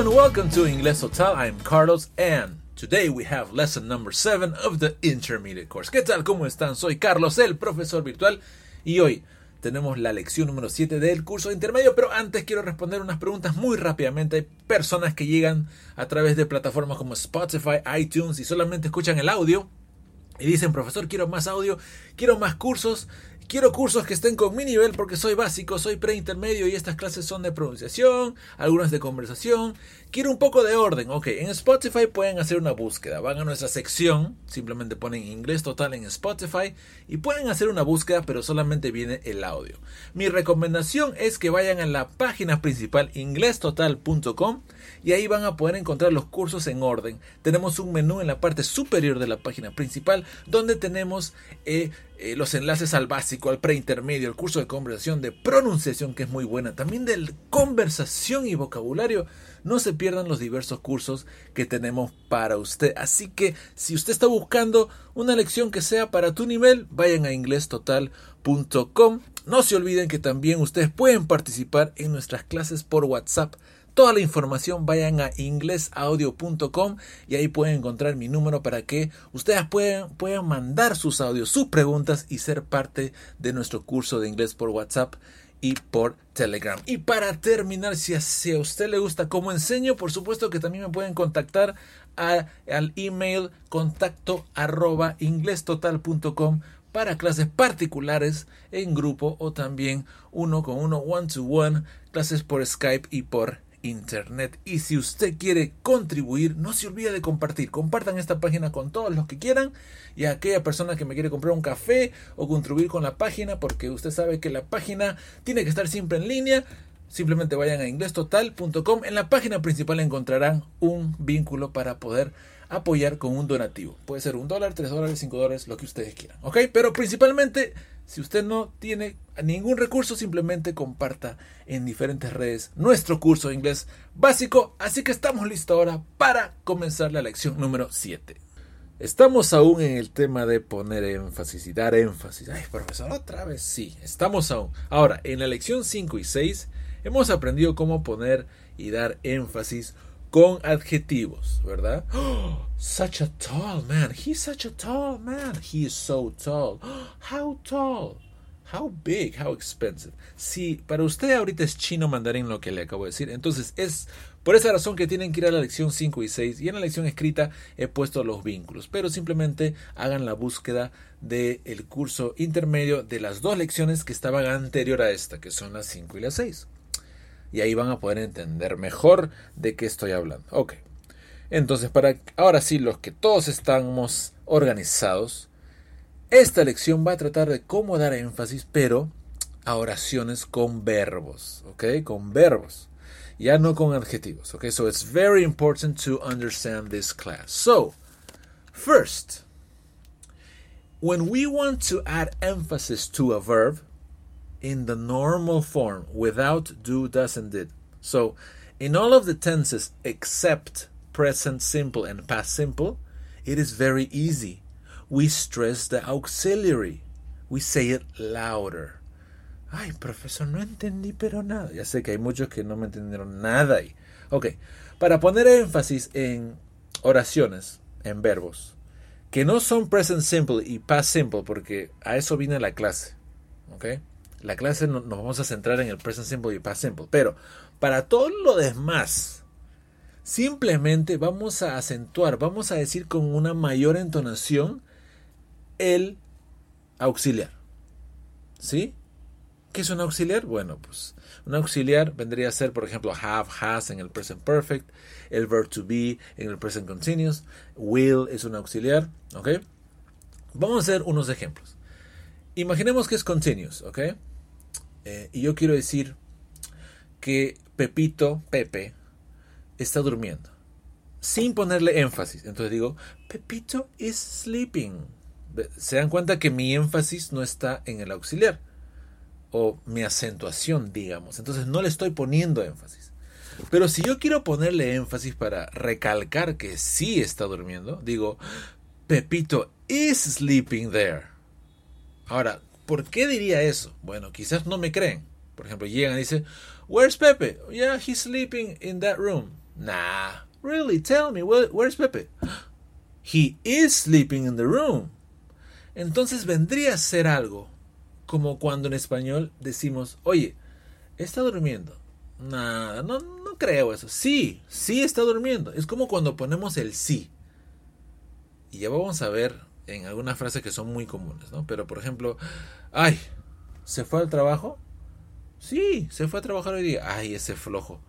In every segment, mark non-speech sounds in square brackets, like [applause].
and welcome to Inglés Total. I'm Carlos and today we have lesson number 7 of the intermediate course. ¿Qué tal? ¿Cómo están? Soy Carlos, el profesor virtual, y hoy tenemos la lección número 7 del curso intermedio, pero antes quiero responder unas preguntas muy rápidamente. Hay personas que llegan a través de plataformas como Spotify, iTunes y solamente escuchan el audio y dicen, profesor, quiero más audio, quiero más cursos. Quiero cursos que estén con mi nivel porque soy básico, soy preintermedio y estas clases son de pronunciación, algunas de conversación. Quiero un poco de orden. Ok, en Spotify pueden hacer una búsqueda. Van a nuestra sección, simplemente ponen inglés total en Spotify y pueden hacer una búsqueda, pero solamente viene el audio. Mi recomendación es que vayan a la página principal inglestotal.com y ahí van a poder encontrar los cursos en orden. Tenemos un menú en la parte superior de la página principal donde tenemos eh, eh, los enlaces al básico, al preintermedio, el curso de conversación, de pronunciación que es muy buena, también de conversación y vocabulario. No se pierdan los diversos cursos que tenemos para usted. Así que si usted está buscando una lección que sea para tu nivel, vayan a inglestotal.com. No se olviden que también ustedes pueden participar en nuestras clases por WhatsApp toda la información, vayan a inglesaudio.com y ahí pueden encontrar mi número para que ustedes puedan, puedan mandar sus audios, sus preguntas y ser parte de nuestro curso de inglés por WhatsApp y por Telegram. Y para terminar, si a, usted le gusta cómo enseño, por supuesto que también me pueden contactar al email contacto arroba inglestotal.com para clases particulares en grupo o también uno con uno, one to one, clases por Skype y por internet. Y si usted quiere contribuir, no se olvide de compartir. Compartan esta página con todos los que quieran y a aquella persona que me quiere comprar un café o contribuir con la página, porque usted sabe que la página tiene que estar siempre en línea. Simplemente vayan a inglestotal.com. En la página principal encontrarán un vínculo para poder apoyar con un donativo. Puede ser un dólar, tres dólares, cinco dólares, lo que ustedes quieran. ¿Ok? Pero principalmente si usted no tiene ningún recurso, simplemente comparta en diferentes redes nuestro curso de inglés básico. Así que estamos listos ahora para comenzar la lección número 7. Estamos aún en el tema de poner énfasis y dar énfasis. Ay, profesor, otra vez sí, estamos aún. Ahora, en la lección 5 y 6 hemos aprendido cómo poner y dar énfasis con adjetivos, ¿verdad? [gasps] such a tall man. He's such a tall man. He is so tall. [gasps] How tall? How big? How expensive? Si para usted ahorita es chino mandarín lo que le acabo de decir, entonces es por esa razón que tienen que ir a la lección 5 y 6 y en la lección escrita he puesto los vínculos, pero simplemente hagan la búsqueda del el curso intermedio de las dos lecciones que estaban anterior a esta, que son las 5 y las 6 y ahí van a poder entender mejor de qué estoy hablando. Ok. Entonces, para ahora sí, los que todos estamos organizados, esta lección va a tratar de cómo dar énfasis, pero a oraciones con verbos, ¿ok? Con verbos, ya no con adjetivos, ¿ok? So it's very important to understand this class. So, first, when we want to add emphasis to a verb, in the normal form without do, does, and did. So, in all of the tenses except present simple and past simple, it is very easy. We stress the auxiliary. We say it louder. Ay, profesor, no entendí pero nada. Ya sé que hay muchos que no me entendieron nada ahí. Ok, para poner énfasis en oraciones, en verbos, que no son present simple y past simple, porque a eso viene la clase. ¿Ok? La clase nos vamos a centrar en el present simple y past simple. Pero para todo lo demás, simplemente vamos a acentuar, vamos a decir con una mayor entonación el auxiliar. ¿Sí? ¿Qué es un auxiliar? Bueno, pues un auxiliar vendría a ser, por ejemplo, have, has en el present perfect, el verb to be en el present continuous, will es un auxiliar, ¿ok? Vamos a hacer unos ejemplos. Imaginemos que es continuous, ¿ok? Eh, y yo quiero decir que Pepito, Pepe, está durmiendo. Sin ponerle énfasis. Entonces digo, Pepito is sleeping. Se dan cuenta que mi énfasis no está en el auxiliar. O mi acentuación, digamos. Entonces no le estoy poniendo énfasis. Pero si yo quiero ponerle énfasis para recalcar que sí está durmiendo, digo, Pepito is sleeping there. Ahora, ¿Por qué diría eso? Bueno, quizás no me creen. Por ejemplo, llegan y dicen, Where's Pepe? Yeah, he's sleeping in that room. Nah, really, tell me, where's Pepe? [gasps] He is sleeping in the room. Entonces vendría a ser algo como cuando en español decimos, oye, está durmiendo. Nada, no, no creo eso. Sí, sí está durmiendo. Es como cuando ponemos el sí. Y ya vamos a ver en algunas frases que son muy comunes, ¿no? Pero por ejemplo, ay, ¿se fue al trabajo? Sí, se fue a trabajar hoy día. Ay, ese flojo.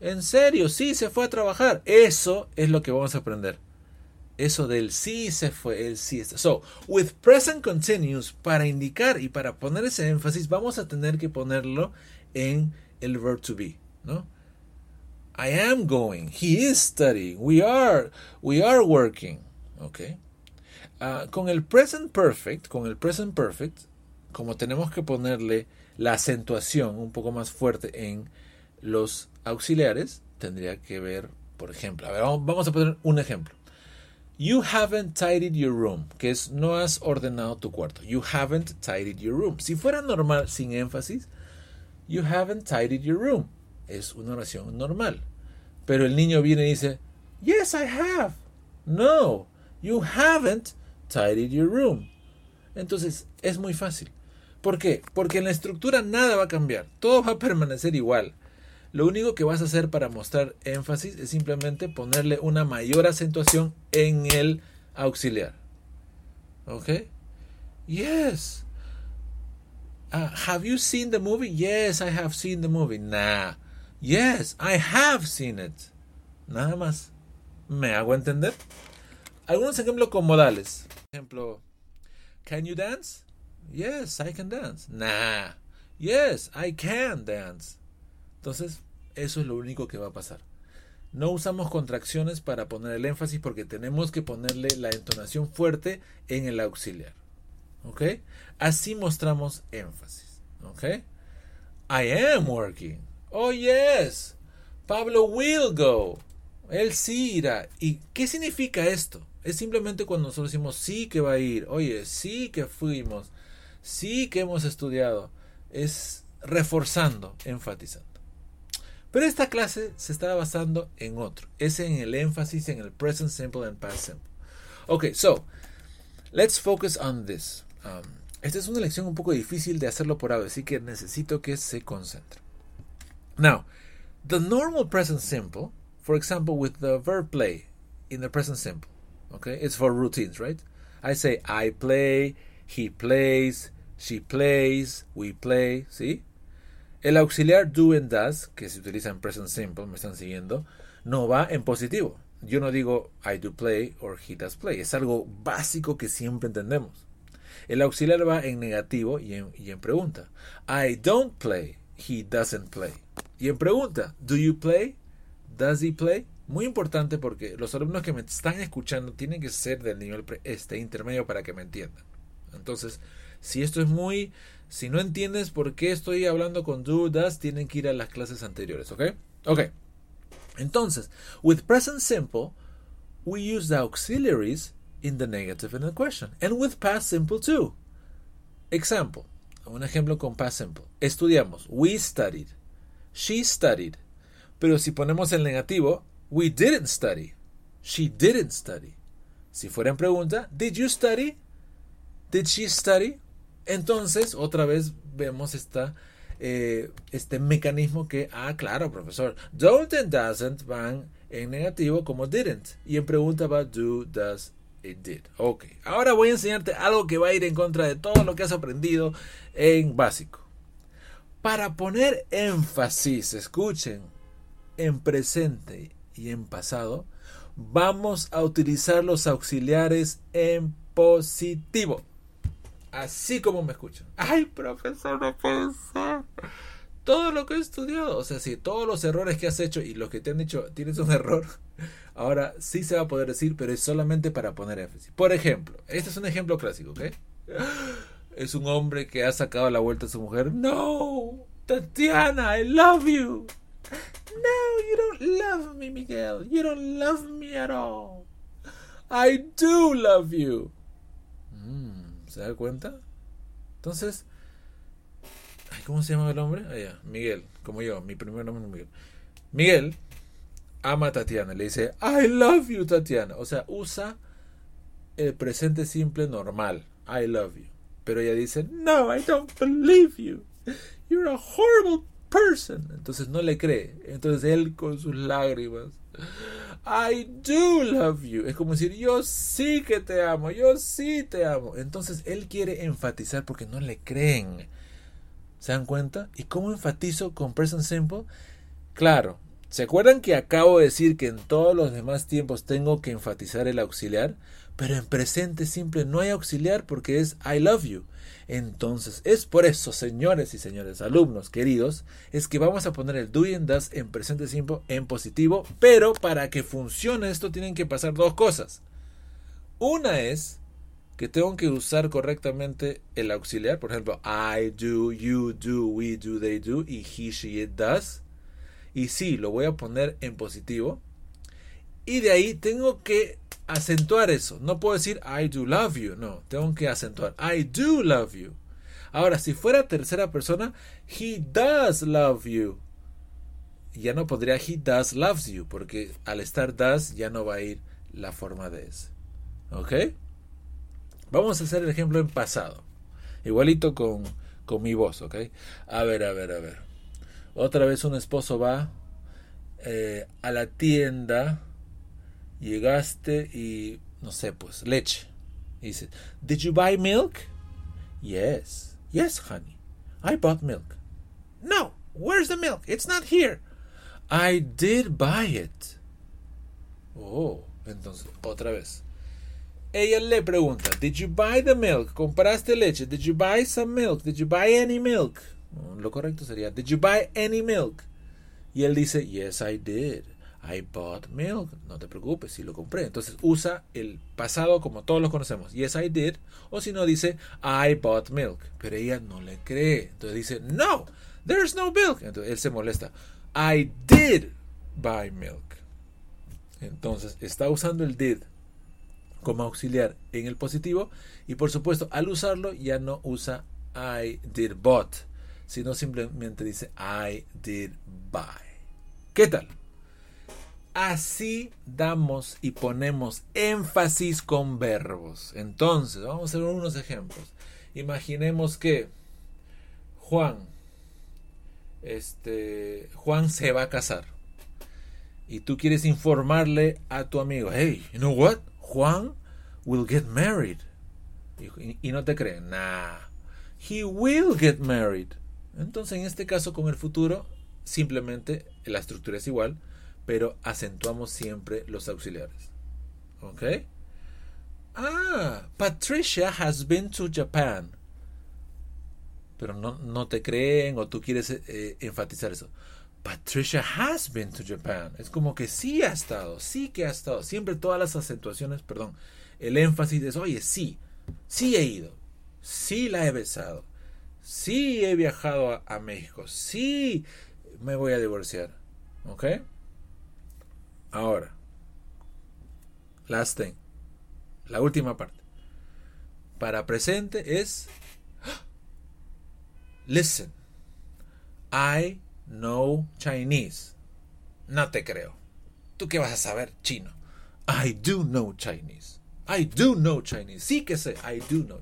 En serio, sí, se fue a trabajar. Eso es lo que vamos a aprender. Eso del sí se fue, el sí está. So, with present continuous, para indicar y para poner ese énfasis, vamos a tener que ponerlo en el verb to be, ¿no? I am going. He is studying. We are, we are working. ¿Ok? Ah, con el present perfect, con el present perfect, como tenemos que ponerle la acentuación un poco más fuerte en los auxiliares, tendría que ver, por ejemplo, a ver, vamos a poner un ejemplo. You haven't tidied your room, que es no has ordenado tu cuarto. You haven't tidied your room. Si fuera normal sin énfasis, you haven't tidied your room. Es una oración normal. Pero el niño viene y dice, Yes, I have. No, you haven't tidied your room. Entonces, es muy fácil. ¿Por qué? Porque en la estructura nada va a cambiar. Todo va a permanecer igual. Lo único que vas a hacer para mostrar énfasis es simplemente ponerle una mayor acentuación en el auxiliar. ¿Ok? Yes. Uh, have you seen the movie? Yes, I have seen the movie. Nah. Yes, I have seen it. Nada más. ¿Me hago entender? Algunos ejemplos con modales. Ejemplo, can you dance? Yes, I can dance. Nah. Yes, I can dance. Entonces, eso es lo único que va a pasar. No usamos contracciones para poner el énfasis porque tenemos que ponerle la entonación fuerte en el auxiliar. ¿Ok? Así mostramos énfasis. ¿Ok? I am working. Oh, yes. Pablo will go. Él sí irá. ¿Y qué significa esto? Es simplemente cuando nosotros decimos sí que va a ir. Oye, sí que fuimos. Sí que hemos estudiado. Es reforzando, enfatizando. Pero esta clase se está basando en otro. Es en el énfasis en el present simple and past simple. Ok, so, let's focus on this. Um, esta es una lección un poco difícil de hacerlo por audio, así que necesito que se concentre. Now, the normal present simple, for example, with the verb play in the present simple, okay, it's for routines, right? I say I play, he plays, she plays, we play, ¿sí? El auxiliar do and does, que se utiliza en present simple, me están siguiendo, no va en positivo. Yo no digo I do play or he does play. Es algo básico que siempre entendemos. El auxiliar va en negativo y en, y en pregunta. I don't play. He doesn't play. Y en pregunta, do you play? Does he play? Muy importante porque los alumnos que me están escuchando tienen que ser del nivel este intermedio para que me entiendan. Entonces, si esto es muy si no entiendes por qué estoy hablando con do, does, tienen que ir a las clases anteriores, ¿ok? Ok. Entonces, with present simple, we use the auxiliaries in the negative in the question. And with past simple too. Example. Un ejemplo con past simple. Estudiamos. We studied. She studied. Pero si ponemos el negativo, we didn't study. She didn't study. Si fuera en pregunta, did you study? Did she study? Entonces, otra vez vemos esta, eh, este mecanismo que, ah, claro, profesor, don't and doesn't van en negativo como didn't. Y en pregunta va do, does, it did. Ok, ahora voy a enseñarte algo que va a ir en contra de todo lo que has aprendido en básico. Para poner énfasis, escuchen, en presente y en pasado, vamos a utilizar los auxiliares en positivo. Así como me escuchan. Ay, profesor, no. Todo lo que he estudiado, o sea, si todos los errores que has hecho y los que te han dicho tienes un error, [laughs] ahora sí se va a poder decir, pero es solamente para poner énfasis. Por ejemplo, este es un ejemplo clásico, ¿ok? [gasps] Es un hombre que ha sacado la vuelta a su mujer. No, Tatiana, I love you. Love me, Miguel. You don't love me at all. I do love you. Mm. ¿Se da cuenta? Entonces, ¿cómo se llama el hombre? Ah, Miguel, como yo, mi primer nombre es Miguel. Miguel ama a Tatiana. Le dice, I love you, Tatiana. O sea, usa el presente simple normal. I love you. Pero ella dice, no, I don't believe you. You're a horrible person. Entonces no le cree. Entonces él con sus lágrimas. I do love you. Es como decir, yo sí que te amo, yo sí te amo. Entonces él quiere enfatizar porque no le creen. ¿Se dan cuenta? ¿Y cómo enfatizo con present simple? Claro, ¿se acuerdan que acabo de decir que en todos los demás tiempos tengo que enfatizar el auxiliar? Pero en presente simple no hay auxiliar porque es I love you. Entonces, es por eso, señores y señores, alumnos queridos, es que vamos a poner el do and does en presente simple en positivo, pero para que funcione esto tienen que pasar dos cosas. Una es que tengo que usar correctamente el auxiliar, por ejemplo, I do, you do, we do, they do, y he, she, it does. Y sí, lo voy a poner en positivo. Y de ahí tengo que acentuar eso. No puedo decir I do love you. No, tengo que acentuar. I do love you. Ahora, si fuera tercera persona, he does love you. Ya no podría he does loves you, porque al estar does ya no va a ir la forma de ese. ¿Ok? Vamos a hacer el ejemplo en pasado. Igualito con, con mi voz, ¿ok? A ver, a ver, a ver. Otra vez un esposo va eh, a la tienda llegaste y, no sé, pues, leche. Y dice, Did you buy milk? Yes. Yes, honey. I bought milk. No, where's the milk? It's not here. I did buy it. Oh, entonces, otra vez. Ella le pregunta, Did you buy the milk? ¿Compraste leche? Did you buy some milk? Did you buy any milk? Lo correcto sería, Did you buy any milk? Y él dice, Yes, I did. I bought milk. No te preocupes, si lo compré. Entonces usa el pasado como todos lo conocemos. Yes, I did. O si no, dice I bought milk. Pero ella no le cree. Entonces dice No, there's no milk. Entonces él se molesta. I did buy milk. Entonces está usando el did como auxiliar en el positivo. Y por supuesto, al usarlo ya no usa I did bought. Sino simplemente dice I did buy. ¿Qué tal? Así damos y ponemos énfasis con verbos. Entonces, vamos a hacer unos ejemplos. Imaginemos que Juan, este, Juan se va a casar y tú quieres informarle a tu amigo, hey, you know what? Juan will get married. Y, y no te creen, nah, he will get married. Entonces, en este caso, con el futuro, simplemente la estructura es igual pero acentuamos siempre los auxiliares. ¿Ok? Ah, Patricia has been to Japan. Pero no, no te creen o tú quieres eh, enfatizar eso. Patricia has been to Japan. Es como que sí ha estado, sí que ha estado. Siempre todas las acentuaciones, perdón, el énfasis es, oye, sí, sí he ido, sí la he besado, sí he viajado a, México, sí me voy a divorciar. ¿Ok? Ahora, last thing, la última parte. Para presente es [gasps] listen. I know Chinese. No te creo. ¿Tú qué vas a saber chino? I do know Chinese. I do know Chinese. Sí que sé. I do know.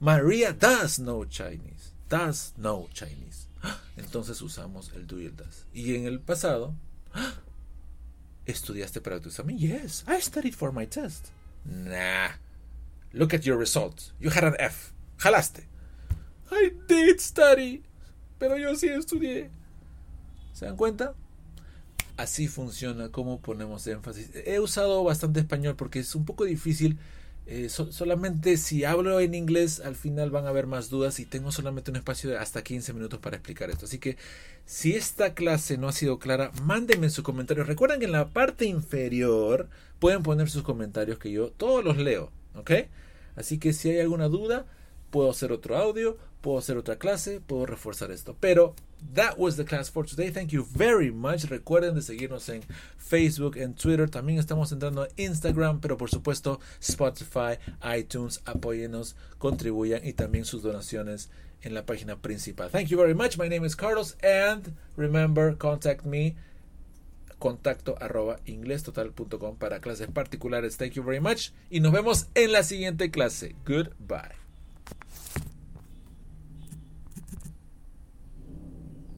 Maria does know Chinese. Does know Chinese. [gasps] Entonces usamos el do y el does. Y en el pasado, [gasps] ¿Estudiaste para tu examen? Yes, I studied for my test. Nah. Look at your results. You had an F. Jalaste. I did study. Pero yo sí estudié. ¿Se dan cuenta? Así funciona como ponemos énfasis. He usado bastante español porque es un poco difícil eh, solamente si hablo en inglés, al final van a haber más dudas y tengo solamente un espacio de hasta 15 minutos para explicar esto. Así que si esta clase no ha sido clara, mándenme sus comentarios. Recuerden que en la parte inferior pueden poner sus comentarios que yo todos los leo. ¿Ok? Así que si hay alguna duda, puedo hacer otro audio puedo hacer otra clase, puedo reforzar esto. Pero that was the class for today. Thank you very much. Recuerden de seguirnos en Facebook, en Twitter. También estamos entrando en Instagram, pero por supuesto Spotify, iTunes. Apóyenos, contribuyan y también sus donaciones en la página principal. Thank you very much. My name is Carlos and remember contact me contacto arroba inglestotal.com para clases particulares. Thank you very much. Y nos vemos en la siguiente clase. Goodbye.